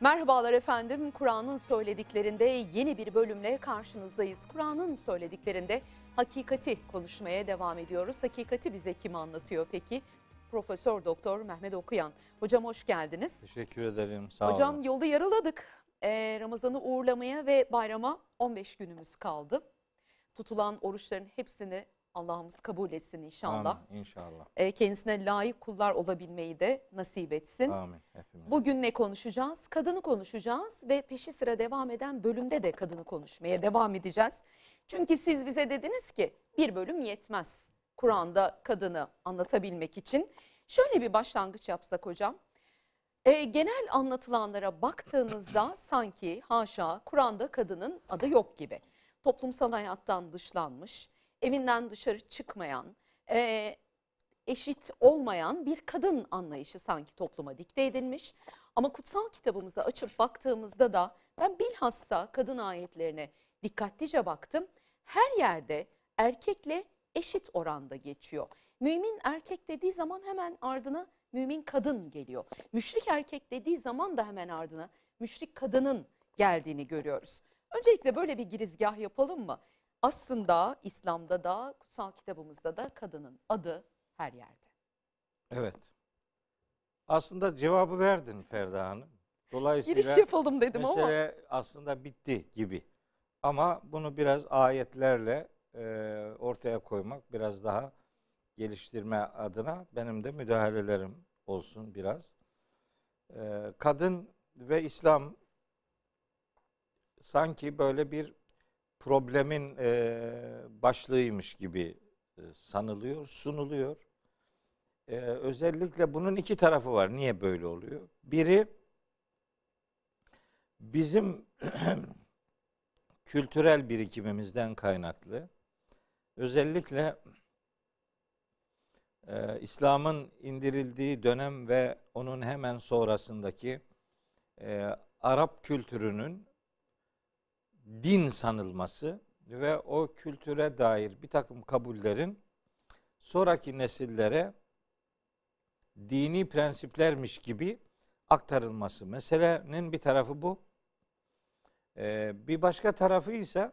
Merhabalar efendim. Kur'an'ın söylediklerinde yeni bir bölümle karşınızdayız. Kur'an'ın söylediklerinde hakikati konuşmaya devam ediyoruz. Hakikati bize kim anlatıyor peki? Profesör Doktor Mehmet Okuyan. Hocam hoş geldiniz. Teşekkür ederim. Sağ Hocam olun. yolu yarıladık. Ee, Ramazan'ı uğurlamaya ve bayrama 15 günümüz kaldı. Tutulan oruçların hepsini Allah'ımız kabul etsin inşallah. Amin. İnşallah. Ee, kendisine layık kullar olabilmeyi de nasip etsin. Amin. Hepimiz. Bugün ne konuşacağız? Kadını konuşacağız ve peşi sıra devam eden bölümde de kadını konuşmaya devam edeceğiz. Çünkü siz bize dediniz ki bir bölüm yetmez Kur'an'da kadını anlatabilmek için. Şöyle bir başlangıç yapsak hocam. Ee, genel anlatılanlara baktığınızda sanki haşa Kur'an'da kadının adı yok gibi. Toplumsal hayattan dışlanmış, evinden dışarı çıkmayan, e, eşit olmayan bir kadın anlayışı sanki topluma dikte edilmiş. Ama kutsal kitabımızı açıp baktığımızda da ben bilhassa kadın ayetlerine dikkatlice baktım. Her yerde erkekle eşit oranda geçiyor. Mümin erkek dediği zaman hemen ardına mümin kadın geliyor. Müşrik erkek dediği zaman da hemen ardına müşrik kadının geldiğini görüyoruz. Öncelikle böyle bir girizgah yapalım mı? Aslında İslam'da da kutsal kitabımızda da kadının adı her yerde. Evet. Aslında cevabı verdin Ferda Hanım. Dolayısıyla Giriş yapalım dedim ama. mesele aslında bitti gibi. Ama bunu biraz ayetlerle e, ortaya koymak, biraz daha geliştirme adına benim de müdahalelerim olsun biraz. E, kadın ve İslam sanki böyle bir problemin e, başlığıymış gibi sanılıyor, sunuluyor. E, özellikle bunun iki tarafı var. Niye böyle oluyor? Biri bizim kültürel birikimimizden kaynaklı. Özellikle e, İslam'ın indirildiği dönem ve onun hemen sonrasındaki e, Arap kültürünün din sanılması ve o kültüre dair bir takım kabullerin sonraki nesillere dini prensiplermiş gibi aktarılması. Meselenin bir tarafı bu. Ee, bir başka tarafı ise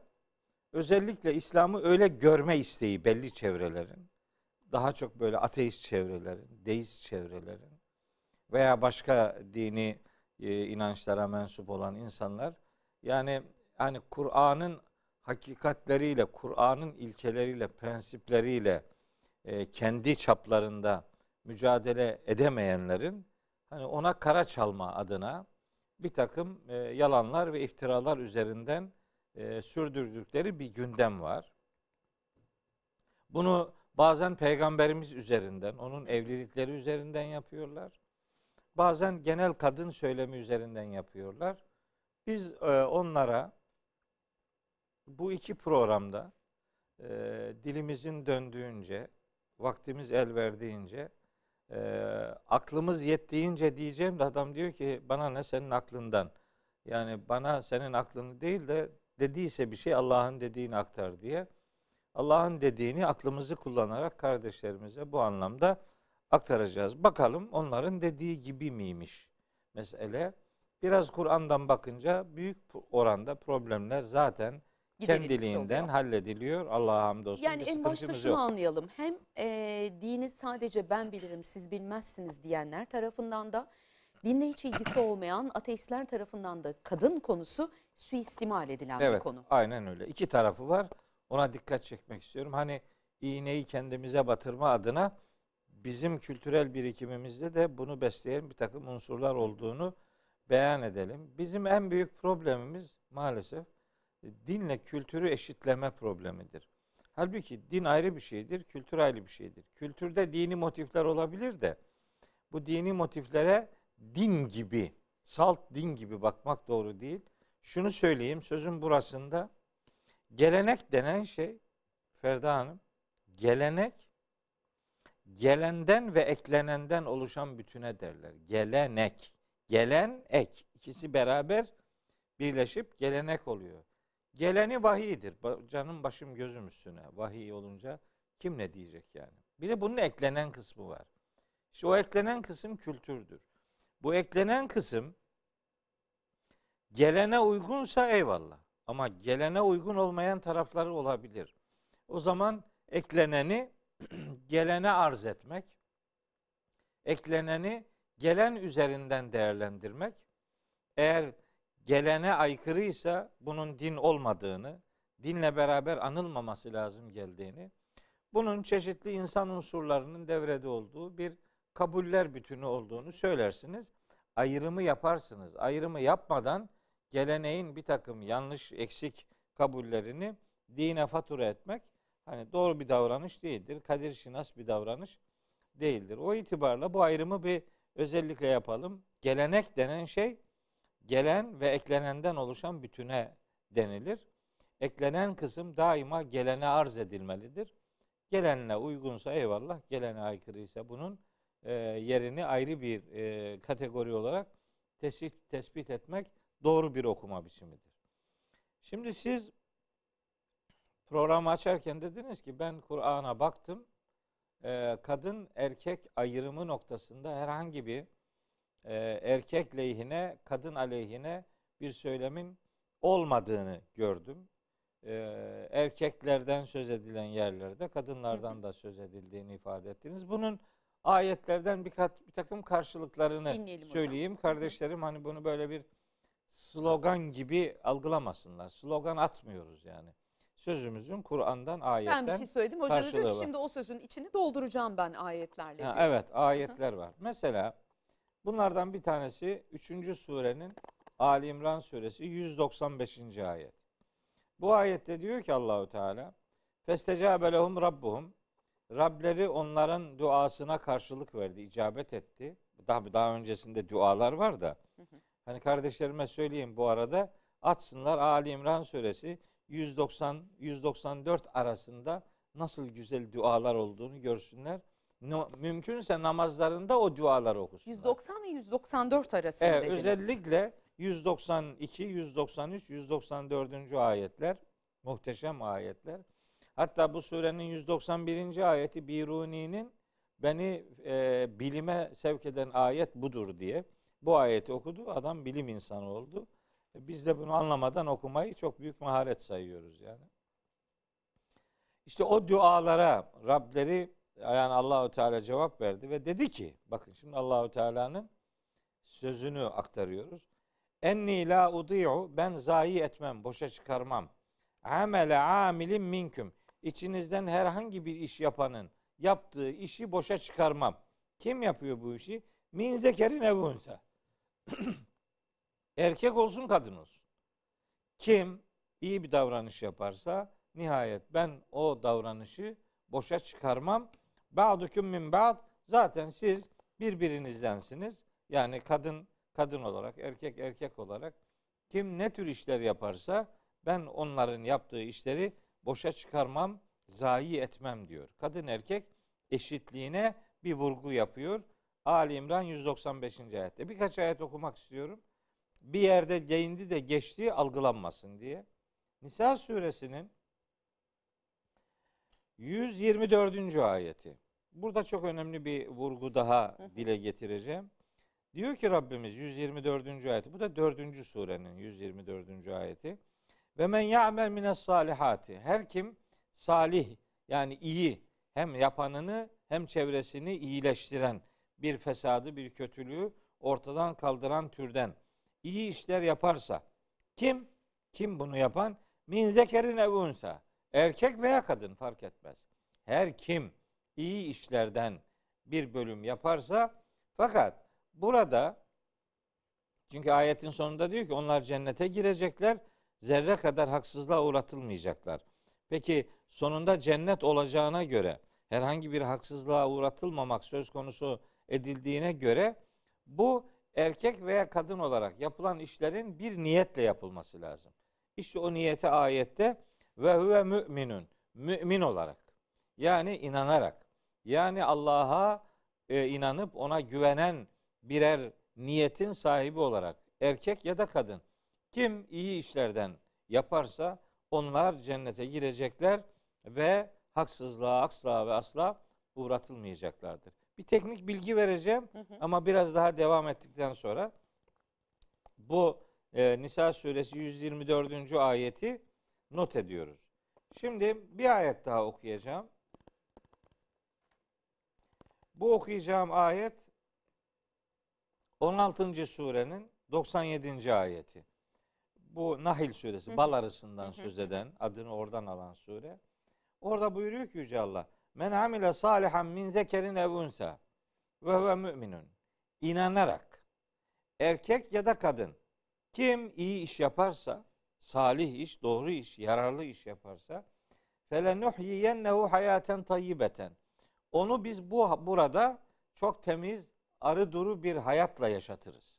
özellikle İslam'ı öyle görme isteği belli çevrelerin, daha çok böyle ateist çevrelerin, deist çevrelerin veya başka dini e, inançlara mensup olan insanlar yani yani Kur'an'ın hakikatleriyle, Kur'an'ın ilkeleriyle, prensipleriyle e, kendi çaplarında mücadele edemeyenlerin hani ona kara çalma adına bir takım e, yalanlar ve iftiralar üzerinden e, sürdürdükleri bir gündem var. Bunu bazen peygamberimiz üzerinden, onun evlilikleri üzerinden yapıyorlar. Bazen genel kadın söylemi üzerinden yapıyorlar. Biz e, onlara bu iki programda e, dilimizin döndüğünce, vaktimiz el verdiğince, e, aklımız yettiğince diyeceğim de adam diyor ki bana ne senin aklından. Yani bana senin aklını değil de dediyse bir şey Allah'ın dediğini aktar diye. Allah'ın dediğini aklımızı kullanarak kardeşlerimize bu anlamda aktaracağız. Bakalım onların dediği gibi miymiş mesele. Biraz Kur'an'dan bakınca büyük oranda problemler zaten kendiliğinden oluyor. hallediliyor. Allah'a hamdolsun Yani bir en başta şunu yok. anlayalım. Hem e, dini sadece ben bilirim siz bilmezsiniz diyenler tarafından da dinle hiç ilgisi olmayan ateistler tarafından da kadın konusu suistimal edilen bir Evet, konu. aynen öyle. İki tarafı var. Ona dikkat çekmek istiyorum. Hani iğneyi kendimize batırma adına bizim kültürel birikimimizde de bunu besleyen bir takım unsurlar olduğunu beyan edelim. Bizim en büyük problemimiz maalesef dinle kültürü eşitleme problemidir. Halbuki din ayrı bir şeydir, kültür ayrı bir şeydir. Kültürde dini motifler olabilir de bu dini motiflere din gibi, salt din gibi bakmak doğru değil. Şunu söyleyeyim, sözün burasında gelenek denen şey Ferda Hanım, gelenek gelenden ve eklenenden oluşan bütüne derler. Gelenek, gelen ek ikisi beraber birleşip gelenek oluyor. Geleni vahiydir. Canım başım gözüm üstüne. Vahiy olunca kim ne diyecek yani? Bir de bunun eklenen kısmı var. İşte o eklenen kısım kültürdür. Bu eklenen kısım gelene uygunsa eyvallah. Ama gelene uygun olmayan tarafları olabilir. O zaman ekleneni gelene arz etmek, ekleneni gelen üzerinden değerlendirmek, eğer gelene aykırıysa bunun din olmadığını, dinle beraber anılmaması lazım geldiğini, bunun çeşitli insan unsurlarının devrede olduğu bir kabuller bütünü olduğunu söylersiniz. Ayrımı yaparsınız. Ayrımı yapmadan geleneğin bir takım yanlış, eksik kabullerini dine fatura etmek hani doğru bir davranış değildir. Kadir şinas bir davranış değildir. O itibarla bu ayrımı bir özellikle yapalım. Gelenek denen şey gelen ve eklenenden oluşan bütüne denilir. Eklenen kısım daima gelene arz edilmelidir. Gelenle uygunsa eyvallah, gelene aykırıysa bunun e, yerini ayrı bir e, kategori olarak tespit, tespit etmek doğru bir okuma biçimidir. Şimdi siz programı açarken dediniz ki ben Kur'an'a baktım. E, kadın erkek ayrımı noktasında herhangi bir e, erkek lehine, kadın aleyhine bir söylemin olmadığını gördüm. E, erkeklerden söz edilen yerlerde kadınlardan da söz edildiğini ifade ettiniz. Bunun ayetlerden bir, kat, bir takım karşılıklarını Dinleyelim hocam. söyleyeyim. Kardeşlerim hani bunu böyle bir slogan gibi algılamasınlar. Slogan atmıyoruz yani. Sözümüzün Kur'an'dan, ayetten Ben bir şey söyledim. Hoca diyor ki var. şimdi o sözün içini dolduracağım ben ayetlerle. Ha, evet ayetler var. Mesela bunlardan bir tanesi 3. surenin Ali İmran suresi 195. ayet. Bu ayette diyor ki Allahu Teala Festecabe lehum rabbuhum Rableri onların duasına karşılık verdi, icabet etti. Daha daha öncesinde dualar var da. Hani kardeşlerime söyleyeyim bu arada açsınlar Ali İmran suresi 190 194 arasında nasıl güzel dualar olduğunu görsünler. No, mümkünse namazlarında o dualar okusunlar. 190 ve 194 arasında Evet, dediniz. özellikle 192, 193, 194. ayetler muhteşem ayetler. Hatta bu surenin 191. ayeti Biruni'nin beni e, bilime sevk eden ayet budur diye bu ayeti okudu. Adam bilim insanı oldu. Biz de bunu anlamadan okumayı çok büyük maharet sayıyoruz yani. İşte o dualara Rableri yani Allahu Teala cevap verdi ve dedi ki bakın şimdi Allahu Teala'nın sözünü aktarıyoruz. Enni la udi'u ben zayi etmem, boşa çıkarmam. Amele amilin minküm. İçinizden herhangi bir iş yapanın yaptığı işi boşa çıkarmam. Kim yapıyor bu işi? Min zekerin evunsa. Erkek olsun kadın olsun. Kim iyi bir davranış yaparsa nihayet ben o davranışı boşa çıkarmam. Ba'dukum min ba'd. Zaten siz birbirinizdensiniz. Yani kadın kadın olarak, erkek erkek olarak kim ne tür işler yaparsa ben onların yaptığı işleri boşa çıkarmam, zayi etmem diyor. Kadın erkek eşitliğine bir vurgu yapıyor. Ali İmran 195. ayette. Birkaç ayet okumak istiyorum. Bir yerde değindi de geçtiği algılanmasın diye. Nisa suresinin 124. ayeti. Burada çok önemli bir vurgu daha dile getireceğim. Diyor ki Rabbimiz 124. ayeti. Bu da 4. surenin 124. ayeti. Ve men ya'mel mines salihati. Her kim salih yani iyi hem yapanını hem çevresini iyileştiren bir fesadı, bir kötülüğü ortadan kaldıran türden iyi işler yaparsa kim? Kim bunu yapan? Min zekerin evunsa. Erkek veya kadın fark etmez. Her kim iyi işlerden bir bölüm yaparsa fakat burada çünkü ayetin sonunda diyor ki onlar cennete girecekler zerre kadar haksızlığa uğratılmayacaklar. Peki sonunda cennet olacağına göre herhangi bir haksızlığa uğratılmamak söz konusu edildiğine göre bu erkek veya kadın olarak yapılan işlerin bir niyetle yapılması lazım. İşte o niyeti ayette ve huve müminun mümin olarak yani inanarak yani Allah'a e, inanıp ona güvenen birer niyetin sahibi olarak erkek ya da kadın kim iyi işlerden yaparsa onlar cennete girecekler ve haksızlığa asla ve asla uğratılmayacaklardır. Bir teknik bilgi vereceğim ama biraz daha devam ettikten sonra bu e, Nisa suresi 124. ayeti not ediyoruz. Şimdi bir ayet daha okuyacağım. Bu okuyacağım ayet 16. surenin 97. ayeti. Bu Nahil suresi, bal arısından söz eden, adını oradan alan sure. Orada buyuruyor ki Yüce Allah, Men amile salihan min zekerin ev unsa ve huve müminun. İnanarak, erkek ya da kadın, kim iyi iş yaparsa, salih iş, doğru iş, yararlı iş yaparsa, felenuhyiyennehu hayaten tayyibeten. Onu biz bu burada çok temiz, arı duru bir hayatla yaşatırız.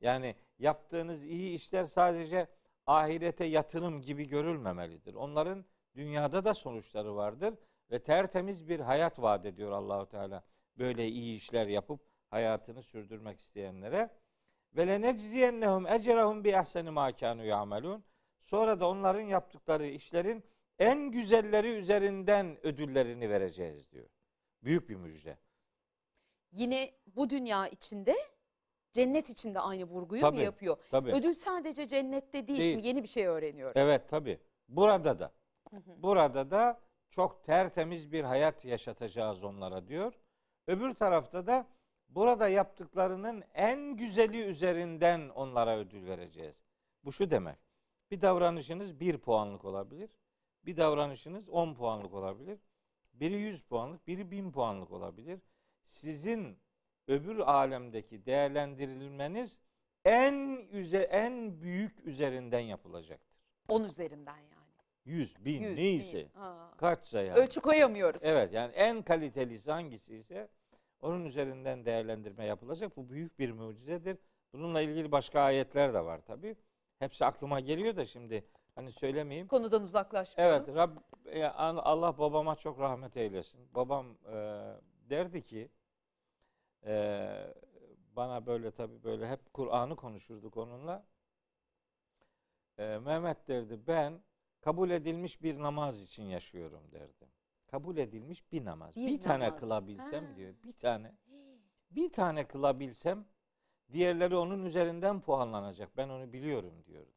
Yani yaptığınız iyi işler sadece ahirete yatırım gibi görülmemelidir. Onların dünyada da sonuçları vardır ve tertemiz bir hayat vaat ediyor Allahu Teala. Böyle iyi işler yapıp hayatını sürdürmek isteyenlere. Ve lenecziyennehum ecrahum bi ahseni ma kanu yamelun. Sonra da onların yaptıkları işlerin en güzelleri üzerinden ödüllerini vereceğiz diyor. Büyük bir müjde. Yine bu dünya içinde cennet içinde aynı vurguyu Tabii, mu yapıyor? Tabii. Ödül sadece cennette değil. Değil. Şimdi yeni bir şey öğreniyoruz. Evet tabi. Burada da. Burada da çok tertemiz bir hayat yaşatacağız onlara diyor. Öbür tarafta da burada yaptıklarının en güzeli üzerinden onlara ödül vereceğiz. Bu şu demek. Bir davranışınız bir puanlık olabilir. Bir davranışınız 10 puanlık olabilir. Biri 100 puanlık, biri 1000 puanlık olabilir. Sizin öbür alemdeki değerlendirilmeniz en üze en büyük üzerinden yapılacaktır. 10 üzerinden yani. 100, 1000 100, neyse. bin. Kaçsa yani. Ölçü koyamıyoruz. Evet yani en kalitelisi hangisi ise onun üzerinden değerlendirme yapılacak. Bu büyük bir mucizedir. Bununla ilgili başka ayetler de var tabi. Hepsi aklıma geliyor da şimdi hani söylemeyeyim. Konudan uzaklaşmayalım. Evet Rab, e, Allah babama çok rahmet eylesin. Babam e, derdi ki e, bana böyle tabi böyle hep Kur'an'ı konuşurduk onunla. E, Mehmet derdi ben kabul edilmiş bir namaz için yaşıyorum derdi. Kabul edilmiş bir namaz. Bir Bir, tane namaz. kılabilsem Ha. diyor. Bir tane. Bir tane kılabilsem diğerleri onun üzerinden puanlanacak. Ben onu biliyorum diyordu.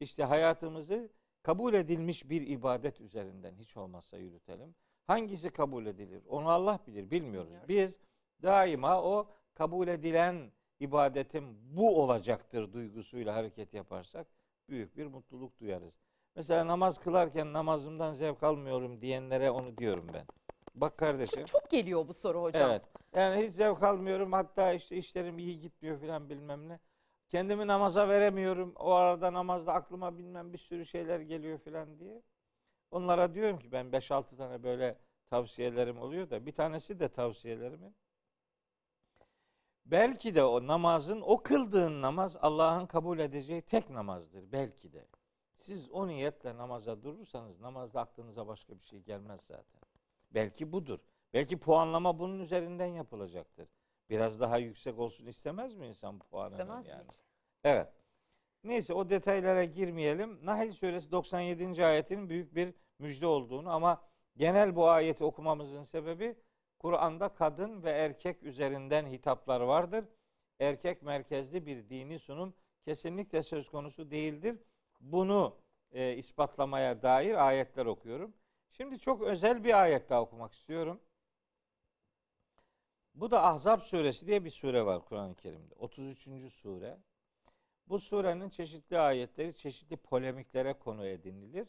İşte hayatımızı kabul edilmiş bir ibadet üzerinden hiç olmazsa yürütelim. Hangisi kabul edilir? Onu Allah bilir, bilmiyoruz. Biz daima o kabul edilen ibadetim bu olacaktır duygusuyla hareket yaparsak büyük bir mutluluk duyarız. Mesela namaz kılarken namazımdan zevk almıyorum diyenlere onu diyorum ben. Bak kardeşim. Çok geliyor bu soru hocam. Evet. Yani hiç zevk almıyorum. Hatta işte işlerim iyi gitmiyor filan bilmem ne. Kendimi namaza veremiyorum. O arada namazda aklıma bilmem bir sürü şeyler geliyor filan diye. Onlara diyorum ki ben 5-6 tane böyle tavsiyelerim oluyor da bir tanesi de tavsiyelerimin. Belki de o namazın, o kıldığın namaz Allah'ın kabul edeceği tek namazdır. Belki de. Siz o niyetle namaza durursanız namazda aklınıza başka bir şey gelmez zaten. Belki budur. Belki puanlama bunun üzerinden yapılacaktır. Biraz daha yüksek olsun istemez mi insan puanını? İstemez yani? mi hiç? Evet. Neyse o detaylara girmeyelim. Nahl suresi 97. ayetin büyük bir müjde olduğunu ama genel bu ayeti okumamızın sebebi Kur'an'da kadın ve erkek üzerinden hitaplar vardır. Erkek merkezli bir dini sunum kesinlikle söz konusu değildir. Bunu e, ispatlamaya dair ayetler okuyorum. Şimdi çok özel bir ayet daha okumak istiyorum. Bu da Ahzab suresi diye bir sure var Kur'an-ı Kerim'de. 33. sure. Bu surenin çeşitli ayetleri çeşitli polemiklere konu edinilir.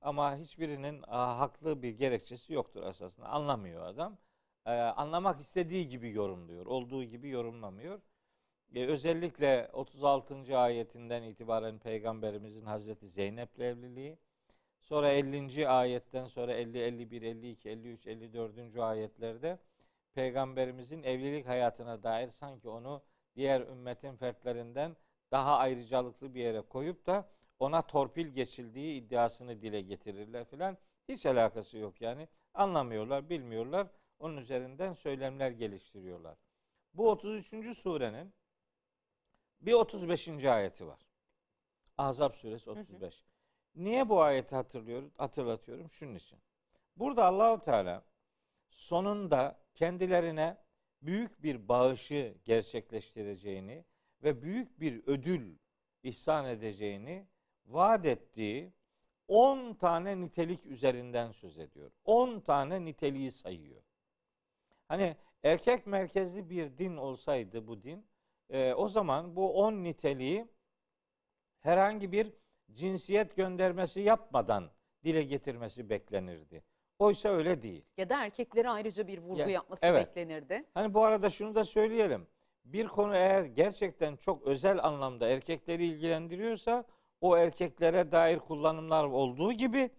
Ama hiçbirinin haklı bir gerekçesi yoktur esasında. Anlamıyor adam. Ee, anlamak istediği gibi yorumluyor. Olduğu gibi yorumlamıyor. Ee, özellikle 36. ayetinden itibaren Peygamberimizin Hazreti Zeynep'le evliliği. Sonra 50. ayetten sonra 50, 51, 52, 53, 54. ayetlerde Peygamberimizin evlilik hayatına dair sanki onu diğer ümmetin fertlerinden daha ayrıcalıklı bir yere koyup da ona torpil geçildiği iddiasını dile getirirler filan. Hiç alakası yok yani. Anlamıyorlar, bilmiyorlar. Onun üzerinden söylemler geliştiriyorlar. Bu 33. surenin bir 35. ayeti var. Ahzab suresi 35. Niye bu ayeti hatırlıyorum, hatırlatıyorum? Şunun için. Burada Allahu Teala sonunda kendilerine büyük bir bağışı gerçekleştireceğini ve büyük bir ödül ihsan edeceğini vaat ettiği 10 tane nitelik üzerinden söz ediyor. 10 tane niteliği sayıyor. Hani erkek merkezli bir din olsaydı bu din, e, o zaman bu 10 niteliği herhangi bir cinsiyet göndermesi yapmadan dile getirmesi beklenirdi. Oysa öyle değil. Ya da erkeklere ayrıca bir vurgu Ya, yapması evet. beklenirdi. Hani bu arada şunu da söyleyelim. Bir konu eğer gerçekten çok özel anlamda erkekleri ilgilendiriyorsa o erkeklere dair kullanımlar olduğu gibi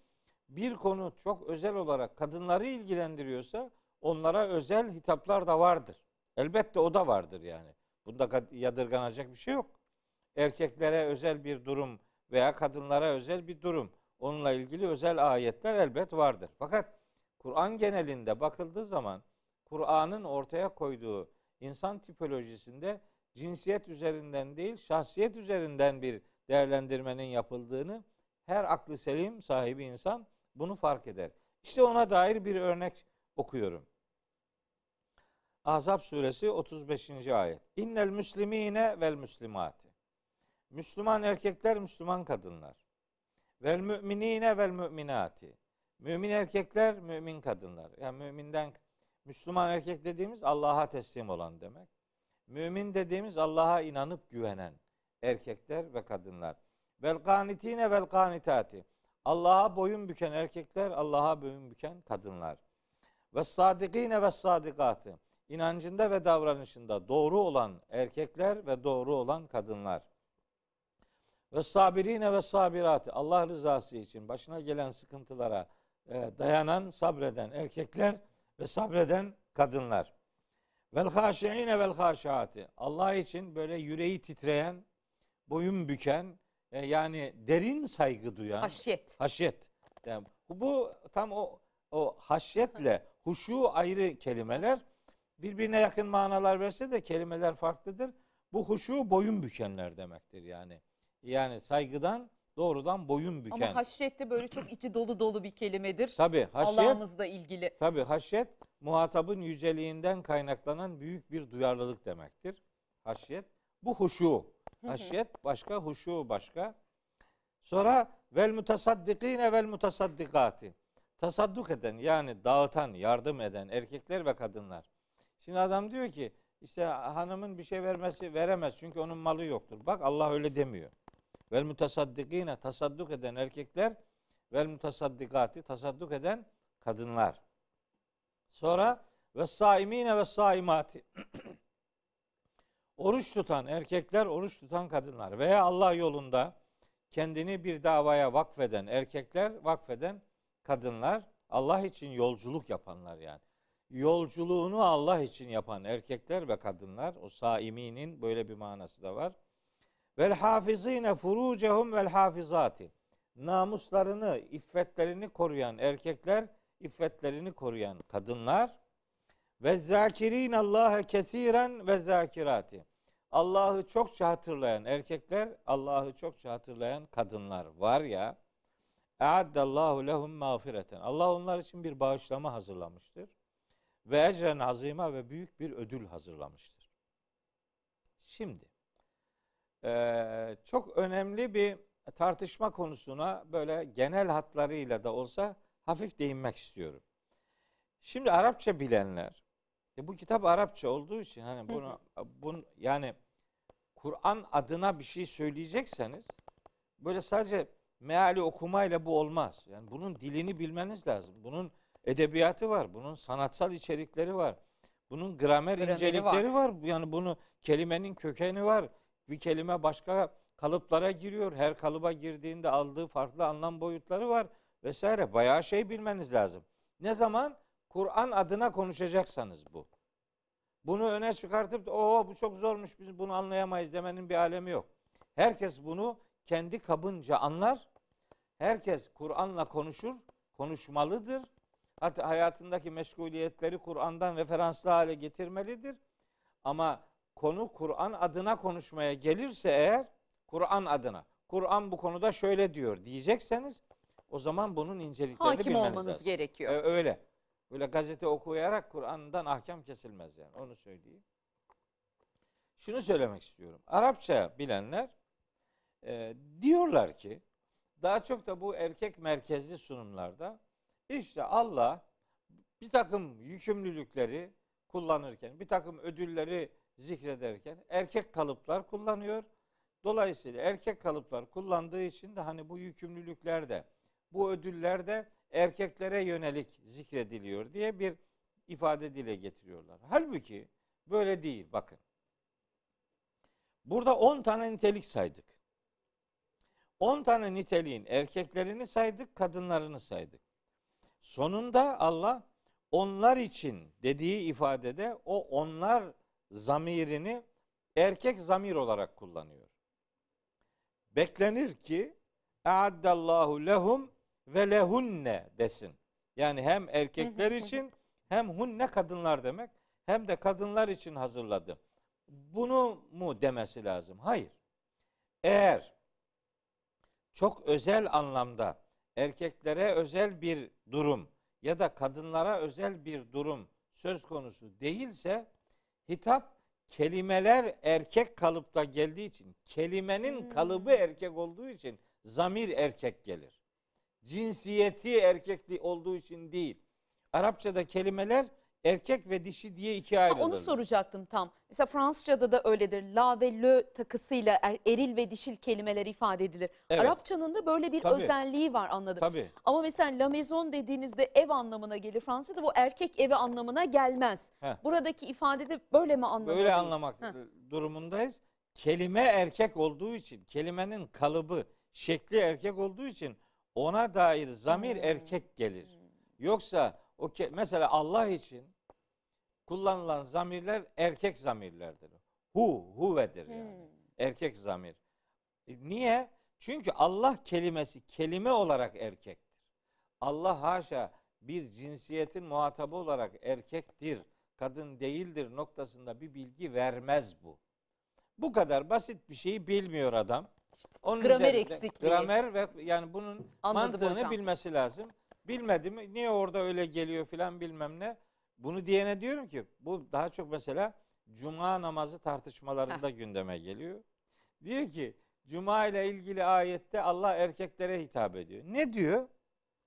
bir konu çok özel olarak kadınları ilgilendiriyorsa onlara özel hitaplar da vardır. Elbette o da vardır yani. Bunda yadırganacak bir şey yok. Erkeklere özel bir durum veya kadınlara özel bir durum. Onunla ilgili özel ayetler elbet vardır. Fakat Kur'an genelinde bakıldığı zaman Kur'an'ın ortaya koyduğu insan tipolojisinde cinsiyet üzerinden değil, şahsiyet üzerinden bir değerlendirmenin yapıldığını her aklı selim sahibi insan bunu fark eder. İşte ona dair bir örnek okuyorum. Ahzab suresi 35. ayet. İnnel müslimine vel müslimati. Müslüman erkekler, Müslüman kadınlar. Vel müminine vel müminati. Mümin erkekler, mümin kadınlar. Yani müminden Müslüman erkek dediğimiz Allah'a teslim olan demek. Mümin dediğimiz Allah'a inanıp güvenen erkekler ve kadınlar. Vel kanitine vel kanitati. Allah'a boyun büken erkekler, Allah'a boyun büken kadınlar. Ve sadikine ve sadikatı. İnancında ve davranışında doğru olan erkekler ve doğru olan kadınlar. Ve sabirine ve sabirati. Allah rızası için başına gelen sıkıntılara e, dayanan, sabreden erkekler ve sabreden kadınlar. Vel haşiine vel haşaati. Allah için böyle yüreği titreyen, boyun büken, e, yani derin saygı duyan, Haşyet. haşyet. Yani bu tam o o haşyetle huşu ayrı kelimeler. Birbirine yakın manalar verse de kelimeler farklıdır. Bu huşu boyun bükenler demektir yani. Yani saygıdan doğrudan boyun büken. Ama haşyet de böyle çok içi dolu dolu bir kelimedir. Tabi haşyet Allah'ımızla ilgili. Tabi haşyet muhatabın yüceliğinden kaynaklanan büyük bir duyarlılık demektir. Haşyet bu huşu. Haşyet başka, huşu başka. Sonra vel mutasaddikine vel mutasaddikati. Tasadduk eden yani dağıtan, yardım eden erkekler ve kadınlar. Şimdi adam diyor ki işte hanımın bir şey vermesi veremez çünkü onun malı yoktur. Bak Allah öyle demiyor. Vel mutasaddikine tasadduk eden erkekler vel mutasaddikati tasadduk eden kadınlar. Sonra ve saimine ve saimati. oruç tutan erkekler, oruç tutan kadınlar veya Allah yolunda kendini bir davaya vakfeden erkekler, vakfeden kadınlar, Allah için yolculuk yapanlar yani. Yolculuğunu Allah için yapan erkekler ve kadınlar, o saiminin böyle bir manası da var. Vel hafizine furucehum vel hafizati. Namuslarını, iffetlerini koruyan erkekler, iffetlerini koruyan kadınlar ve zakirin Allah'a kesiren ve zakirati. Allah'ı çokça hatırlayan erkekler, Allah'ı çokça hatırlayan kadınlar var ya. Eaddallahu lehum mağfireten. Allah onlar için bir bağışlama hazırlamıştır. Ve ecren azima ve büyük bir ödül hazırlamıştır. Şimdi çok önemli bir tartışma konusuna böyle genel hatlarıyla da olsa hafif değinmek istiyorum. Şimdi Arapça bilenler, e bu kitap Arapça olduğu için hani bunu, bunu yani Kur'an adına bir şey söyleyecekseniz böyle sadece meali okumayla bu olmaz. Yani bunun dilini bilmeniz lazım. Bunun edebiyatı var, bunun sanatsal içerikleri var. Bunun gramer Grameri incelikleri var. Yani bunu kelimenin kökeni var. Bir kelime başka kalıplara giriyor. Her kalıba girdiğinde aldığı farklı anlam boyutları var vesaire. Bayağı şey bilmeniz lazım. Ne zaman? Kur'an adına konuşacaksanız bu. Bunu öne çıkartıp o bu çok zormuş biz bunu anlayamayız demenin bir alemi yok. Herkes bunu kendi kabınca anlar. Herkes Kur'an'la konuşur, konuşmalıdır. Hatta hayatındaki meşguliyetleri Kur'an'dan referanslı hale getirmelidir. Ama konu Kur'an adına konuşmaya gelirse eğer Kur'an adına, Kur'an bu konuda şöyle diyor diyecekseniz o zaman bunun inceliklerini Hakim bilmeniz olmanız lazım. gerekiyor. Ö- öyle. Böyle gazete okuyarak Kur'an'dan ahkam kesilmez yani. Onu söyleyeyim. Şunu söylemek istiyorum. Arapça bilenler e, diyorlar ki daha çok da bu erkek merkezli sunumlarda işte Allah bir takım yükümlülükleri kullanırken, bir takım ödülleri zikrederken erkek kalıplar kullanıyor. Dolayısıyla erkek kalıplar kullandığı için de hani bu yükümlülükler de, bu ödüller de erkeklere yönelik zikrediliyor diye bir ifade dile getiriyorlar. Halbuki böyle değil bakın. Burada 10 tane nitelik saydık. 10 tane niteliğin erkeklerini saydık, kadınlarını saydık. Sonunda Allah onlar için dediği ifadede o onlar zamirini erkek zamir olarak kullanıyor. Beklenir ki eaddallahu lehum ve lehunne desin. Yani hem erkekler için hem hunne kadınlar demek hem de kadınlar için hazırladı. Bunu mu demesi lazım? Hayır. Eğer çok özel anlamda erkeklere özel bir durum ya da kadınlara özel bir durum söz konusu değilse hitap kelimeler erkek kalıpta geldiği için kelimenin Hmm. kalıbı erkek olduğu için zamir erkek gelir. Cinsiyeti erkekli olduğu için değil. Arapçada kelimeler erkek ve dişi diye ikiye ayrılır. onu soracaktım tam. Mesela Fransızca'da da öyledir. La ve le takısıyla er- eril ve dişil kelimeler ifade edilir. Evet. Arapçanın da böyle bir Tabii. özelliği var anladım. Tabii. Ama mesela la maison dediğinizde ev anlamına gelir. Fransızca'da bu erkek evi anlamına gelmez. Heh. Buradaki ifadede böyle mi anlamalıyız? Böyle anlamak Heh. durumundayız. Kelime erkek olduğu için, kelimenin kalıbı, şekli erkek olduğu için ona dair zamir Hmm. erkek gelir. Yoksa o ke- mesela Allah için kullanılan zamirler erkek zamirlerdir. Hu, huvedir yani. Hmm. Erkek zamir. E, Niye? Çünkü Allah kelimesi kelime olarak erkektir. Allah haşa bir cinsiyetin muhatabı olarak erkektir, kadın değildir noktasında bir bilgi vermez bu. Bu kadar basit bir şeyi bilmiyor adam. Onun gramer eksikliği. Gramer ve yani bunun Anladım mantığını hocam. bilmesi lazım. Bilmedi mi niye orada öyle geliyor filan bilmem ne. Bunu diyene diyorum ki bu daha çok mesela cuma namazı tartışmalarında gündeme geliyor. Diyor ki cuma ile ilgili ayette Allah erkeklere hitap ediyor. Ne diyor?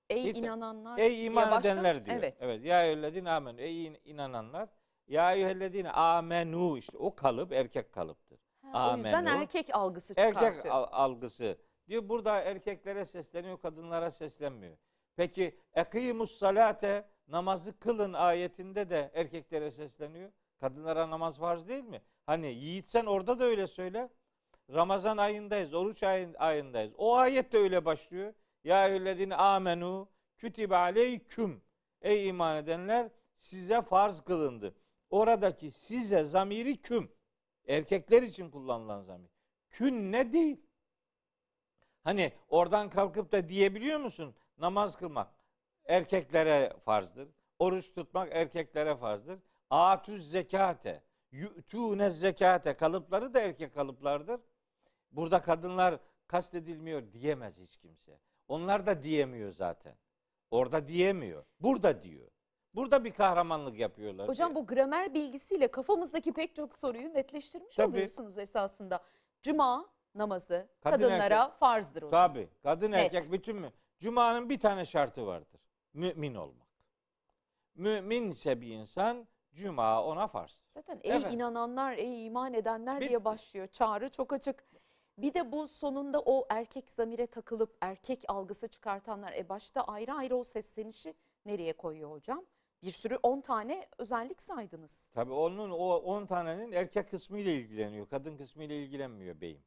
Ey Hit- inananlar Ey iman edenler diyor. Evet. Evet. Ya eyyühellezine amen. Ey in- inananlar. Ya eyyühellezine amenu işte o kalıp erkek kalıptır. Ha, o yüzden erkek algısı çıkartıyor. Erkek al- algısı. Diyor burada erkeklere sesleniyor, kadınlara seslenmiyor. Peki ekimus salate namazı kılın ayetinde de erkeklere sesleniyor. Kadınlara namaz farz değil mi? Hani yiğit sen orada da öyle söyle. Ramazan ayındayız, oruç ayın, ayındayız. O ayet de öyle başlıyor. Ya eyyühellezine amenu kütibe aleyküm. Ey iman edenler size farz kılındı. Oradaki size zamiri küm. Erkekler için kullanılan zamir. Kün ne değil. Hani oradan kalkıp da diyebiliyor musun? Namaz kılmak erkeklere farzdır. Oruç tutmak erkeklere farzdır. Atüz zekate, yu'tûne zekate kalıpları da erkek kalıplardır. Burada kadınlar kastedilmiyor diyemez hiç kimse. Onlar da diyemiyor zaten. Orada diyemiyor. Burada diyor. Burada bir kahramanlık yapıyorlar. Hocam diye. bu gramer bilgisiyle kafamızdaki pek çok soruyu netleştirmiş Tabii. oluyorsunuz esasında. Cuma namazı Kadın kadınlara farzdır o zaman. Tabii. Kadın Net. erkek bütün mü? Cuma'nın bir tane şartı vardır. Mümin olmak. Müminse bir insan Cuma ona farz. Zaten ey Evet. inananlar, ey iman edenler diye Bitti. başlıyor. Çağrı çok açık. Bir de bu sonunda o erkek zamire takılıp erkek algısı çıkartanlar e başta ayrı ayrı o seslenişi nereye koyuyor hocam? Bir sürü 10 tane özellik saydınız. Tabii onun o 10 tanenin erkek kısmı ile ilgileniyor. Kadın kısmı ile ilgilenmiyor beyim.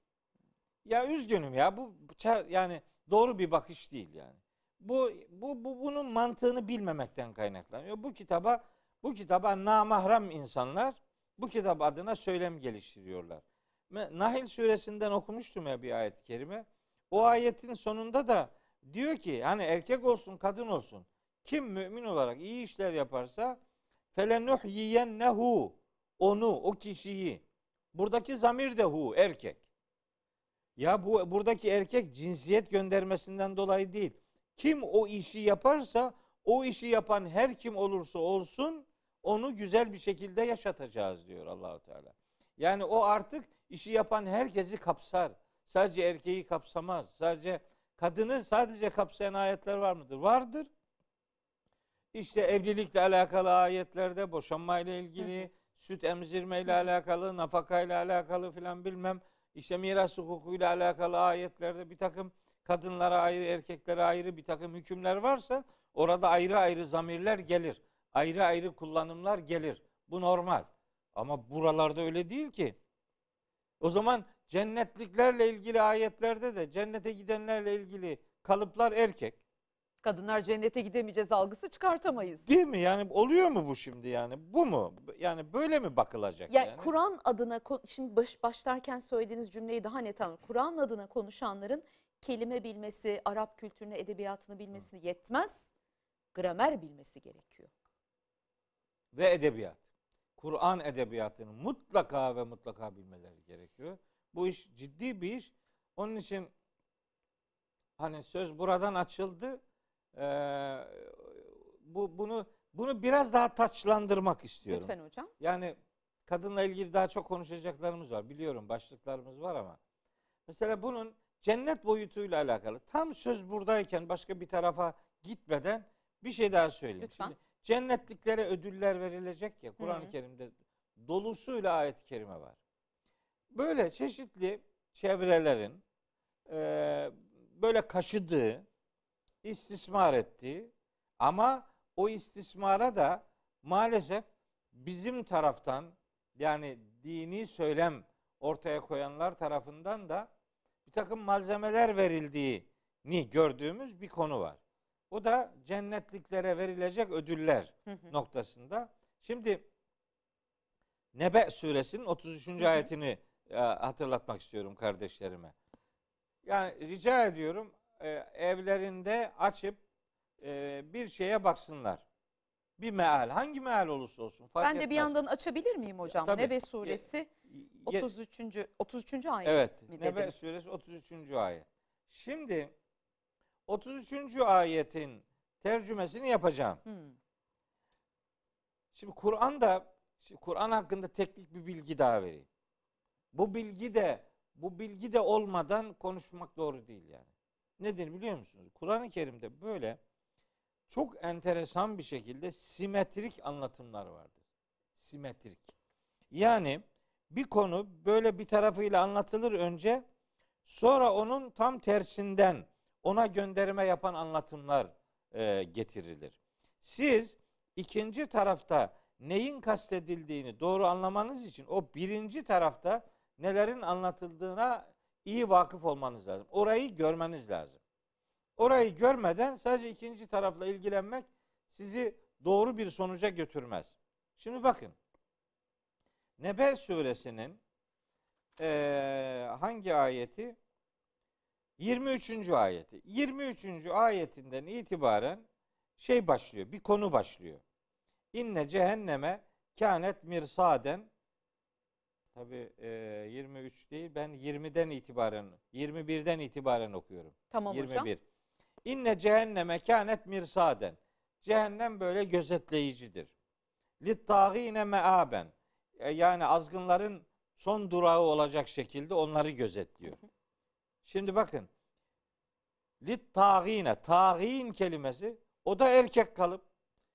Ya üzgünüm ya bu yani doğru bir bakış değil yani. Bu bu bu bunun mantığını bilmemekten kaynaklanıyor. Bu kitaba bu kitaba namahrem insanlar bu kitap adına söylem geliştiriyorlar. Nahil suresinden okumuştum ya bir ayet-i kerime. O ayetin sonunda da diyor ki hani erkek olsun kadın olsun kim mümin olarak iyi işler yaparsa felenuhyiyennehu onu o kişiyi buradaki zamir de hu erkek. Ya bu buradaki erkek cinsiyet göndermesinden dolayı değil. Kim o işi yaparsa o işi yapan her kim olursa olsun onu güzel bir şekilde yaşatacağız diyor Allahu Teala. Yani o artık işi yapan herkesi kapsar. sadece erkeği kapsamaz. Sadece kadını sadece kapsayan ayetler var mıdır? Vardır. İşte evlilikle alakalı ayetlerde, boşanmayla ilgili, süt emzirmeyle alakalı, nafakayla alakalı filan bilmem. İşte miras hukukuyla alakalı ayetlerde bir takım kadınlara ayrı, erkeklere ayrı bir takım hükümler varsa orada ayrı ayrı zamirler gelir. Ayrı ayrı kullanımlar gelir. Bu normal. Ama buralarda öyle değil ki. O zaman cennetliklerle ilgili ayetlerde de cennete gidenlerle ilgili kalıplar erkek. Kadınlar cennete gidemeyeceğiz algısı çıkartamayız. Değil mi? Yani oluyor mu bu şimdi yani? Bu mu? Yani böyle mi bakılacak Ya yani? Kur'an adına şimdi baş, başlarken söylediğiniz cümleyi daha net anladım. Kur'an adına konuşanların kelime bilmesi, Arap kültürünü, edebiyatını bilmesi yetmez. Gramer bilmesi gerekiyor. Ve edebiyat. Kur'an edebiyatını mutlaka ve mutlaka bilmeleri gerekiyor. Bu iş ciddi bir iş. Onun için hani söz buradan açıldı. Ee, bu bunu bunu biraz daha taçlandırmak istiyorum. Lütfen hocam. Yani kadınla ilgili daha çok konuşacaklarımız var. Biliyorum başlıklarımız var ama. Mesela bunun cennet boyutuyla alakalı tam söz buradayken başka bir tarafa gitmeden bir şey daha söyleyeyim. Lütfen. Şimdi cennetliklere ödüller verilecek ya Kur'an-ı. Kerim'de dolusuyla ayet-i kerime var. Böyle çeşitli çevrelerin e, böyle kaşıdığı, istismar ettiği ama o istismara da maalesef bizim taraftan yani dini söylem ortaya koyanlar tarafından da bir takım malzemeler verildiğini gördüğümüz bir konu var. O da cennetliklere verilecek ödüller Hı hı. noktasında. Şimdi Nebe suresinin 33. hı. ayetini e, hatırlatmak istiyorum kardeşlerime. Yani rica ediyorum e, evlerinde açıp e, bir şeye baksınlar. Bir meal. Hangi meal olursa olsun. Fark ben de bir yandan açabilir miyim hocam? Tabii. Nebe suresi Ye- 33. 33. ayet Evet. mi Nebe dediniz? suresi 33. ayet. Şimdi 33. ayetin tercümesini yapacağım. Hmm. Şimdi Kur'an'da Kur'an hakkında teknik bir bilgi daha vereyim. Bu bilgi de bu bilgi de olmadan konuşmak doğru değil yani. Nedir biliyor musunuz? Kur'an-ı Kerim'de böyle çok enteresan bir şekilde simetrik anlatımlar vardır. Simetrik. Yani bir konu böyle bir tarafıyla anlatılır önce sonra onun tam tersinden ona gönderme yapan anlatımlar e, getirilir. Siz ikinci tarafta neyin kastedildiğini doğru anlamanız için o birinci tarafta nelerin anlatıldığına iyi vakıf olmanız lazım. Orayı görmeniz lazım. Orayı görmeden sadece ikinci tarafla ilgilenmek sizi doğru bir sonuca götürmez. Şimdi bakın. Nebe suresinin eee, hangi ayeti? 23. ayeti. 23. ayetinden itibaren şey başlıyor. Bir konu başlıyor. İnne cehenneme kânet mirsaden Tabi 23 değil ben 20'den itibaren 21'den itibaren okuyorum. Tamam 21. hocam. İnne cehenneme kânet mirsaden. Cehennem böyle gözetleyicidir. Littâgîne meâben. E, Yani azgınların son durağı olacak şekilde onları gözetliyor. Şimdi bakın. Littâgîne. Tâgîn kelimesi o da erkek kalıp.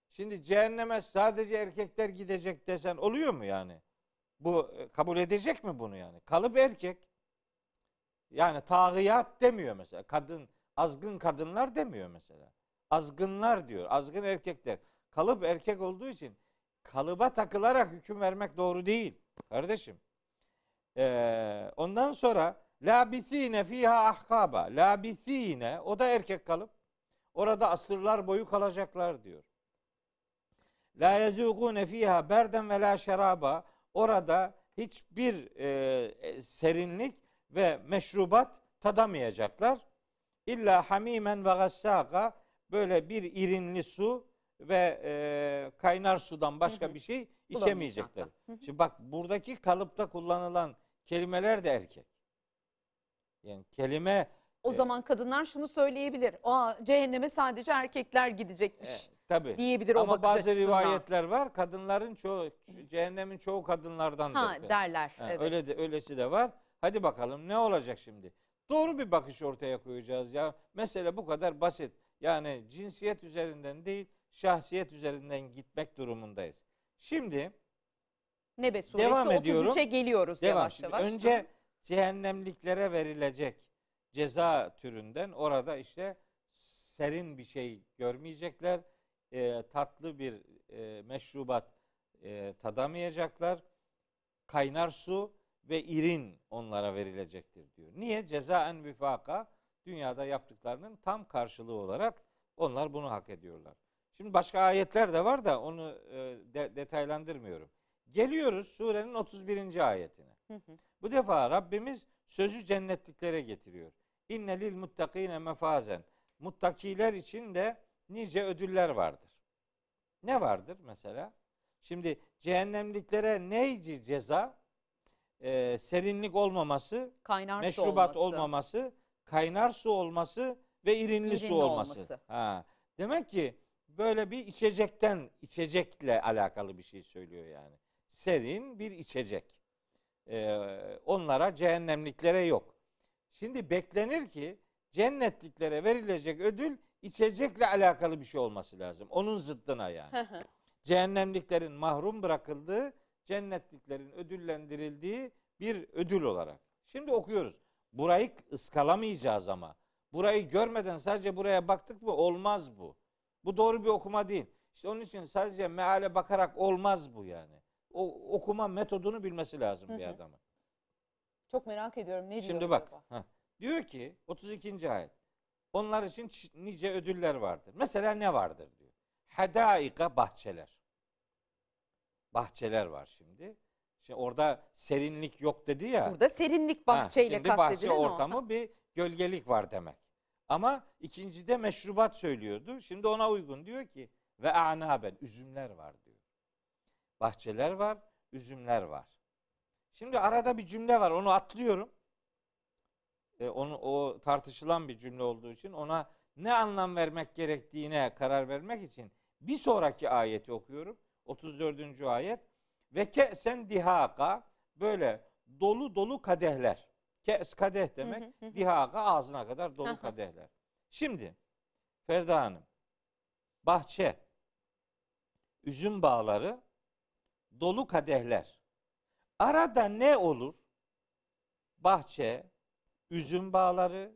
Şimdi cehenneme sadece erkekler gidecek desen oluyor mu yani? Bu e, kabul edecek mi bunu yani? Kalıp erkek. Yani tağiyat demiyor mesela. Kadın, azgın kadınlar demiyor mesela. Azgınlar diyor. Azgın erkekler. Kalıp erkek olduğu için kalıba takılarak hüküm vermek doğru değil. Kardeşim. Ee, ondan sonra labisine fiha ahkaba. Labisine o da erkek kalıp. Orada asırlar boyu kalacaklar diyor. La yezûgûne fiha berden ve la şeraba. Orada hiçbir e, serinlik ve meşrubat tadamayacaklar. İlla hamimen ve gassaka böyle bir irinli su ve e, kaynar sudan başka Hı hı. bir şey içemeyecekler. Hı hı. Şimdi bak buradaki kalıpta kullanılan kelimeler de erkek. Yani kelime O zaman kadınlar şunu söyleyebilir. Aa, cehenneme sadece erkekler gidecekmiş tabii. diyebilir o Ama bakış bazı açısından. rivayetler var. Kadınların çoğu cehennemin çoğu kadınlardandır. Ha falan. derler. Ha, evet. Öyle de öylesi de var. Hadi bakalım ne olacak şimdi? Doğru bir bakış ortaya koyacağız ya. Mesele bu kadar basit. Yani cinsiyet üzerinden değil, şahsiyet üzerinden gitmek durumundayız. Şimdi Nebe suresi Devam ediyorum. 33'e geliyoruz Devam. yavaş Şimdi yavaş. Önce cehennemliklere verilecek ceza türünden orada işte serin bir şey görmeyecekler. e, tatlı bir e, meşrubat e, tadamayacaklar. Kaynar su ve irin onlara verilecektir diyor. Niye? Cezaen vifaka dünyada yaptıklarının tam karşılığı olarak onlar bunu hak ediyorlar. Şimdi başka ayetler de var da onu e, de- detaylandırmıyorum. Geliyoruz surenin 31. ayetine. Hı hı. Bu defa Rabbimiz sözü cennetliklere getiriyor. İnne lil muttakine mefazen. Muttakiler için de nice ödüller vardır. Ne vardır mesela? Şimdi cehennemliklere neydi ceza? Ee, serinlik olmaması, Kaynar meşrubat olması. olmaması, kaynar su olması ve irinli İrinli su olması. olması. Ha. Demek ki böyle bir içecekten, içecekle alakalı bir şey söylüyor yani. Serin bir içecek. Ee, onlara cehennemliklere yok. Şimdi beklenir ki cennetliklere verilecek ödül içecekle alakalı bir şey olması lazım. Onun zıddına yani. Cehennemliklerin mahrum bırakıldığı, cennetliklerin ödüllendirildiği bir ödül olarak. Şimdi okuyoruz. Burayı ıskalamayacağız ama. Burayı görmeden sadece buraya baktık mı olmaz bu. Bu doğru bir okuma değil. İşte onun için sadece meale bakarak olmaz bu yani. O okuma metodunu bilmesi lazım Hı bir hı. adamın. Çok merak ediyorum ne diyor Şimdi bak. acaba? heh. Diyor ki 32. ayet. Onlar için çi- nice ödüller vardır. Mesela ne vardır diyor. Hadaika bahçeler. Bahçeler var şimdi. Şimdi orada serinlik yok dedi ya. Burada serinlik Ha, bahçeyle şimdi bahçe kastedilen ortamı bir gölgelik var demek. Ama ikincide meşrubat söylüyordu. Şimdi ona uygun diyor ki ve anaben üzümler var diyor. Bahçeler var, üzümler var. Şimdi arada bir cümle var. Onu atlıyorum. E, onu o tartışılan bir cümle olduğu için ona ne anlam vermek gerektiğine karar vermek için bir sonraki ayeti okuyorum. 34. ayet. Ve ke'sen dihaka böyle dolu dolu kadehler. Kes kadeh demek. Hı hı hı. Dihaka ağzına kadar dolu kadehler. Şimdi Ferda Hanım bahçe üzüm bağları dolu kadehler. Arada ne olur? Bahçe, üzüm bağları,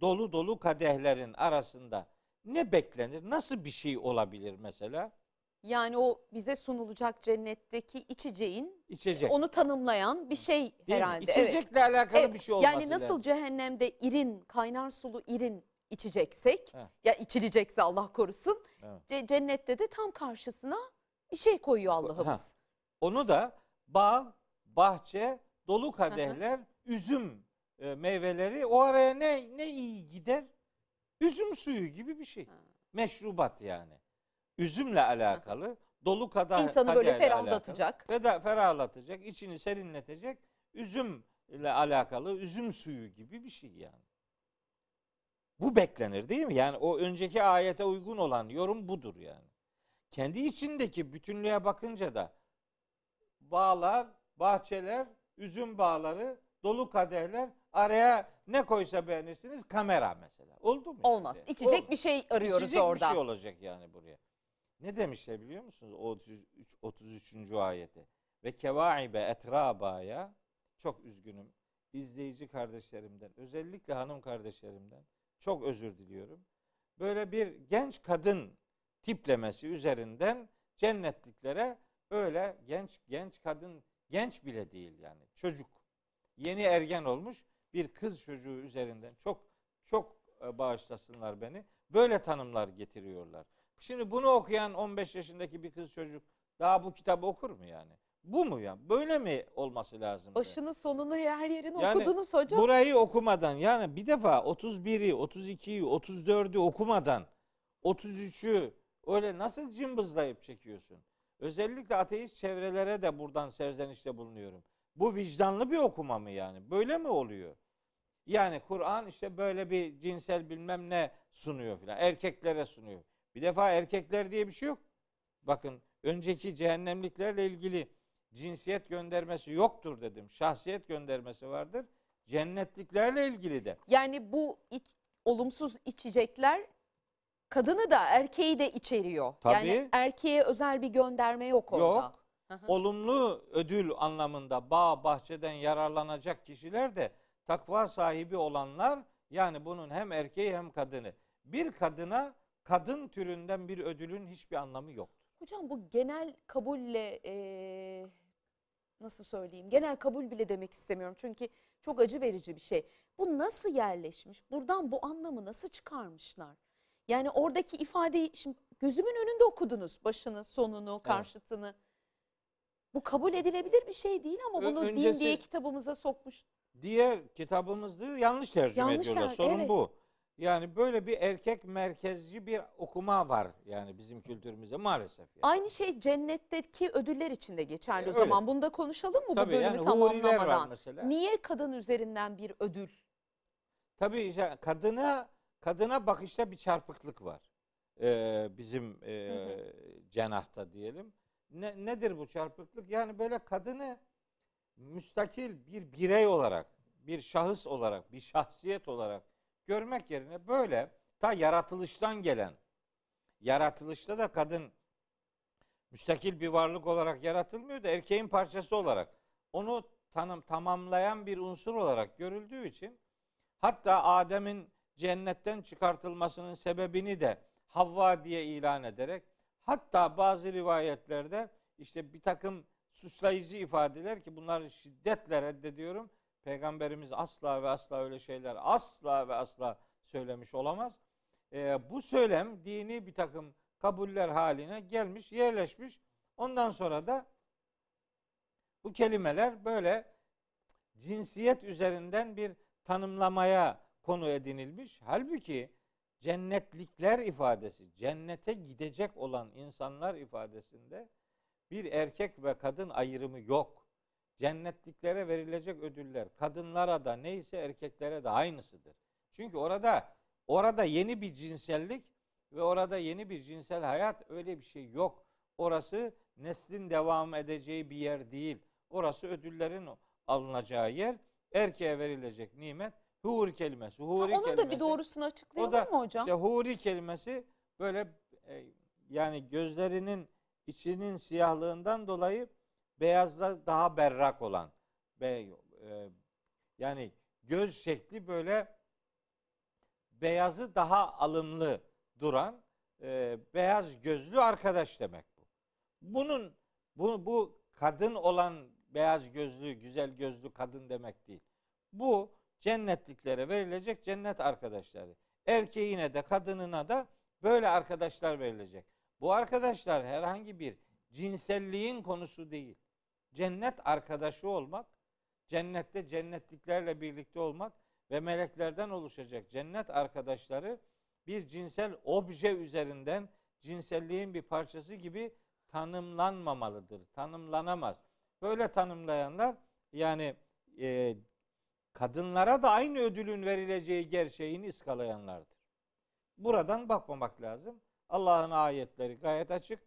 dolu dolu kadehlerin arasında ne beklenir? Nasıl bir şey olabilir mesela? Yani o bize sunulacak cennetteki içeceğin İçecek. onu tanımlayan bir şey Değil mi? herhalde. İçecekle alakalı Evet. bir şey olması Yani nasıl lazım. cehennemde irin, kaynar sulu irin içeceksek Heh. ya içilecekse Allah korusun. Evet. ce- Cennette de tam karşısına bir şey koyuyor Allah'ımız. Onu da bağ, bahçe, dolu kadehler, üzüm e, meyveleri o araya ne ne iyi gider? Üzüm suyu gibi bir şey. Ha. Meşrubat yani. Üzümle alakalı, dolu kadeh İnsanı böyle kadehle alakalı. ferahlatacak. Ferahlatacak, içini serinletecek üzümle alakalı üzüm suyu gibi bir şey yani. Bu beklenir değil mi? Yani o önceki ayete uygun olan yorum budur yani. Kendi içindeki bütünlüğe bakınca da bağlar, bahçeler, üzüm bağları, dolu kadehler araya ne koysa beğenirsiniz? Kamera mesela. Oldu mu? Olmaz. şimdi? İçecek Olmaz. bir şey arıyoruz İçecek orada. bir şey olacak yani buraya. Ne demişler biliyor musunuz? O 33. 33. ayete. Ve kevaibe etrabaya çok üzgünüm. izleyici kardeşlerimden, özellikle hanım kardeşlerimden çok özür diliyorum. Böyle bir genç kadın tiplemesi üzerinden cennetliklere öyle genç genç kadın genç bile değil yani çocuk yeni ergen olmuş bir kız çocuğu üzerinden çok çok e, bağışlasınlar beni. Böyle tanımlar getiriyorlar. Şimdi bunu okuyan 15 yaşındaki bir kız çocuk daha bu kitabı okur mu yani? Bu mu ya? Böyle mi olması lazım? Başını sonunu her yerini Yani okudunuz hocam. Burayı okumadan yani bir defa 31'i, 32'yi, 34'ü okumadan 33'ü öyle nasıl cımbızlayıp çekiyorsun? Özellikle ateist çevrelere de buradan serzenişte bulunuyorum. Bu vicdanlı bir okuma mı yani? Böyle mi oluyor? Yani Kur'an işte böyle bir cinsel bilmem ne sunuyor filan. Erkeklere sunuyor. Bir defa erkekler diye bir şey yok. Bakın önceki cehennemliklerle ilgili cinsiyet göndermesi yoktur dedim. Şahsiyet göndermesi vardır. Cennetliklerle ilgili de. Yani bu iç- olumsuz içecekler kadını da erkeği de içeriyor. Yani Tabii. erkeğe özel bir gönderme yok orada. Yok. Hı hı. Olumlu ödül anlamında bağ bahçeden yararlanacak kişiler de takva sahibi olanlar yani bunun hem erkeği hem kadını. Bir kadına kadın türünden bir ödülün hiçbir anlamı yoktur. Hocam bu genel kabulle eee, nasıl söyleyeyim? Genel kabul bile demek istemiyorum. Çünkü çok acı verici bir şey. Bu nasıl yerleşmiş? Buradan bu anlamı nasıl çıkarmışlar? Yani oradaki ifadeyi şimdi gözümün önünde okudunuz. Başını, sonunu, karşıtını. Bu kabul edilebilir bir şey değil ama bunu din öncesi- diye kitabımıza sokmuş. Diğer kitabımızda yanlış tercüme Yanlış ediyorlar. ter- Sorun evet. bu. Yani böyle bir erkek merkezci bir okuma var yani bizim kültürümüzde maalesef. Yani. Aynı şey cennetteki ödüller için de geçerli E, o öyle. zaman. Bunu da konuşalım mı Tabii bu bölümü yani huriler var tamamlamadan? mesela. Niye kadın üzerinden bir ödül? Tabii işte kadına kadına bakışta bir çarpıklık var. Ee, bizim e, cenahta diyelim. Ne, nedir bu çarpıklık? Yani böyle kadını müstakil bir birey olarak, bir şahıs olarak, bir şahsiyet olarak görmek yerine böyle ta yaratılıştan gelen, yaratılışta da kadın müstakil bir varlık olarak yaratılmıyor da erkeğin parçası olarak onu tanım tamamlayan bir unsur olarak görüldüğü için hatta Adem'in cennetten çıkartılmasının sebebini de Havva diye ilan ederek hatta bazı rivayetlerde işte bir takım suçlayıcı ifadeler ki bunları şiddetle reddediyorum. Peygamberimiz asla ve asla öyle şeyler asla ve asla söylemiş olamaz. Ee, bu söylem dini bir takım kabuller haline gelmiş, yerleşmiş. Ondan sonra da bu kelimeler böyle cinsiyet üzerinden bir tanımlamaya konu edinilmiş. Halbuki cennetlikler ifadesi, cennete gidecek olan insanlar ifadesinde bir erkek ve kadın ayrımı yok. Cennetliklere verilecek ödüller kadınlara da neyse erkeklere de aynısıdır. Çünkü orada orada yeni bir cinsellik ve orada yeni bir cinsel hayat öyle bir şey yok. Orası neslin devam edeceği bir yer değil. Orası ödüllerin alınacağı yer. Erkeğe verilecek nimet huri kelimesi. Huri Onun da kelimesi. bir doğrusunu açıklayalım O da mı hocam? işte huri kelimesi böyle e, yani gözlerinin içinin siyahlığından dolayı beyazda daha berrak olan be, e, yani göz şekli böyle beyazı daha alımlı duran e, beyaz gözlü arkadaş demek bu. Bunun bu, bu kadın olan beyaz gözlü, güzel gözlü kadın demek değil. Bu cennetliklere verilecek cennet arkadaşları. Erkeğine de kadınına da böyle arkadaşlar verilecek. Bu arkadaşlar herhangi bir cinselliğin konusu değil. Cennet arkadaşı olmak, cennette cennetliklerle birlikte olmak ve meleklerden oluşacak cennet arkadaşları bir cinsel obje üzerinden cinselliğin bir parçası gibi tanımlanmamalıdır. Tanımlanamaz. Böyle tanımlayanlar yani e, kadınlara da aynı ödülün verileceği gerçeğini ıskalayanlardır. Buradan bakmamak lazım. Allah'ın ayetleri gayet açık.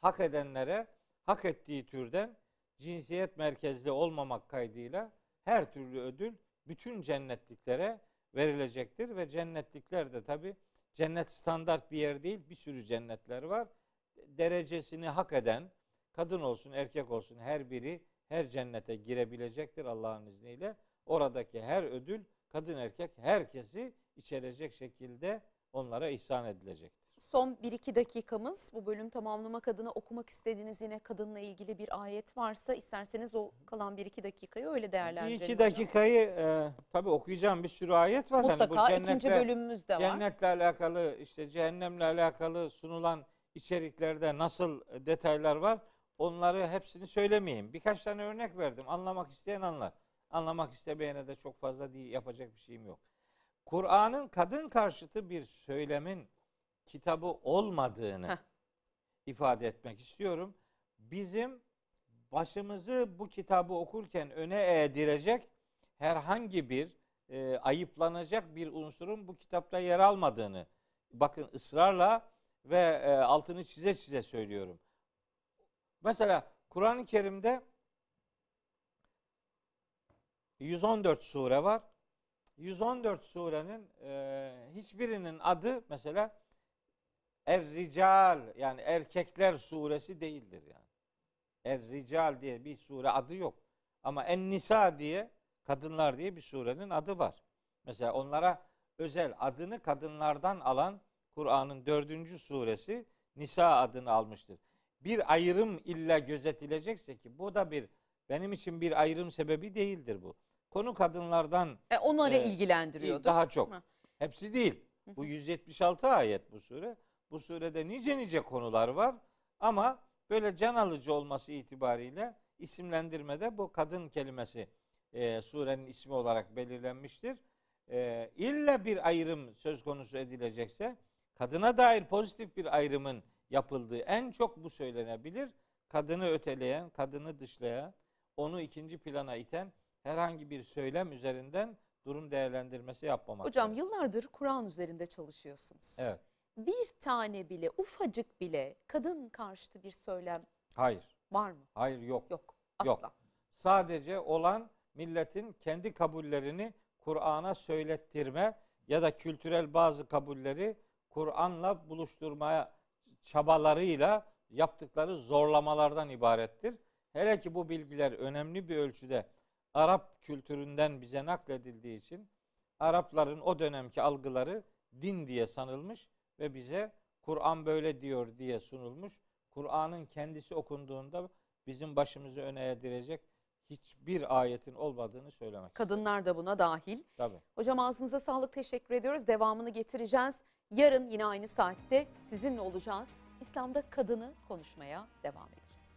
Hak edenlere hak ettiği türden cinsiyet merkezli olmamak kaydıyla her türlü ödül bütün cennetliklere verilecektir ve cennetlikler de tabi cennet standart bir yer değil bir sürü cennetler var. Derecesini hak eden kadın olsun erkek olsun her biri her cennete girebilecektir Allah'ın izniyle. Oradaki her ödül kadın erkek herkesi içerecek şekilde onlara ihsan edilecektir. Son 1-2 dakikamız bu bölüm tamamlamak adına okumak istediğiniz yine kadınla ilgili bir ayet varsa isterseniz o kalan 1-2 dakikayı öyle değerlendirelim. iki hocam. dakikayı e, tabi okuyacağım bir sürü ayet var. Hani Mutlaka ikinci cennetle- bölümümüz de var. Cennetle alakalı işte cehennemle alakalı sunulan içeriklerde nasıl detaylar var onları hepsini söylemeyeyim. Birkaç tane örnek verdim. Anlamak isteyen anlar. Anlamak istemeyene de çok fazla değil, yapacak bir şeyim yok. Kur'an'ın kadın karşıtı bir söylemin kitabı olmadığını Heh. ifade etmek istiyorum. Bizim başımızı bu kitabı okurken öne eğdirecek herhangi bir e, ayıplanacak bir unsurun bu kitapta yer almadığını bakın ısrarla ve e, altını çize çize söylüyorum. Mesela Kur'an-ı Kerim'de 114 sure var. 114 surenin e, hiçbirinin adı mesela Er-Rical yani erkekler suresi değildir yani. Er-Rical diye bir sure adı yok. Ama En-Nisa diye kadınlar diye bir surenin adı var. Mesela onlara özel adını kadınlardan alan Kur'an'ın dördüncü suresi Nisa adını almıştır. Bir ayrım illa gözetilecekse ki bu da bir benim için bir ayrım sebebi değildir bu. Konu kadınlardan E, onları Ee, ilgilendiriyordu. daha çok. Hı. Hepsi değil. Bu 176 ayet bu sure. Bu surede nice nice konular var ama böyle can alıcı olması itibariyle isimlendirmede bu kadın kelimesi e, surenin ismi olarak belirlenmiştir. E, illa bir ayrım söz konusu edilecekse kadına dair pozitif bir ayrımın yapıldığı en çok bu söylenebilir. Kadını öteleyen, kadını dışlayan, onu ikinci plana iten herhangi bir söylem üzerinden durum değerlendirmesi yapmamak. Hocam gerekir. yıllardır Kur'an üzerinde çalışıyorsunuz. Evet. Bir tane bile, ufacık bile kadın karşıtı bir söylem Hayır. var mı? Hayır yok. Yok. Asla. Yok. Sadece olan milletin kendi kabullerini Kur'an'a söylettirme ya da kültürel bazı kabulleri Kur'an'la buluşturmaya çabalarıyla yaptıkları zorlamalardan ibarettir. Hele ki bu bilgiler önemli bir ölçüde Arap kültüründen bize nakledildiği için Arapların o dönemki algıları din diye sanılmış ve bize Kur'an böyle diyor diye sunulmuş. Kur'an'ın kendisi okunduğunda bizim başımızı öne eğdirecek hiçbir ayetin olmadığını söylemek Kadınlar da buna dahil. Tabii. Hocam ağzınıza sağlık teşekkür ediyoruz. Devamını getireceğiz. Yarın yine aynı saatte sizinle olacağız. İslam'da kadını konuşmaya devam edeceğiz.